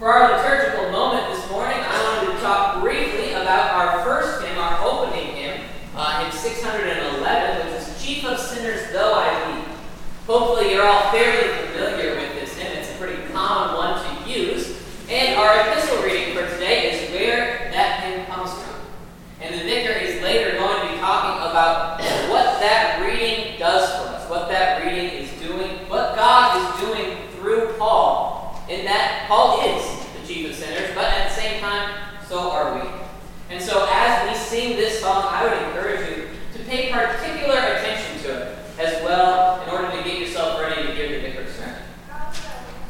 For our liturgical moment this morning, I wanted to talk briefly about our first hymn, our opening hymn, uh, hymn 611, which is Chief of Sinners Though I Be. Hopefully, you're all fairly familiar with this hymn. It's a pretty common one to use. And our epistle reading for today is where that hymn comes from. And the vicar is later going to be talking about what that reading does for us, what that reading is doing, what God is doing in that Paul is the chief of sinners, but at the same time, so are we. And so as we sing this song, I would encourage you to pay particular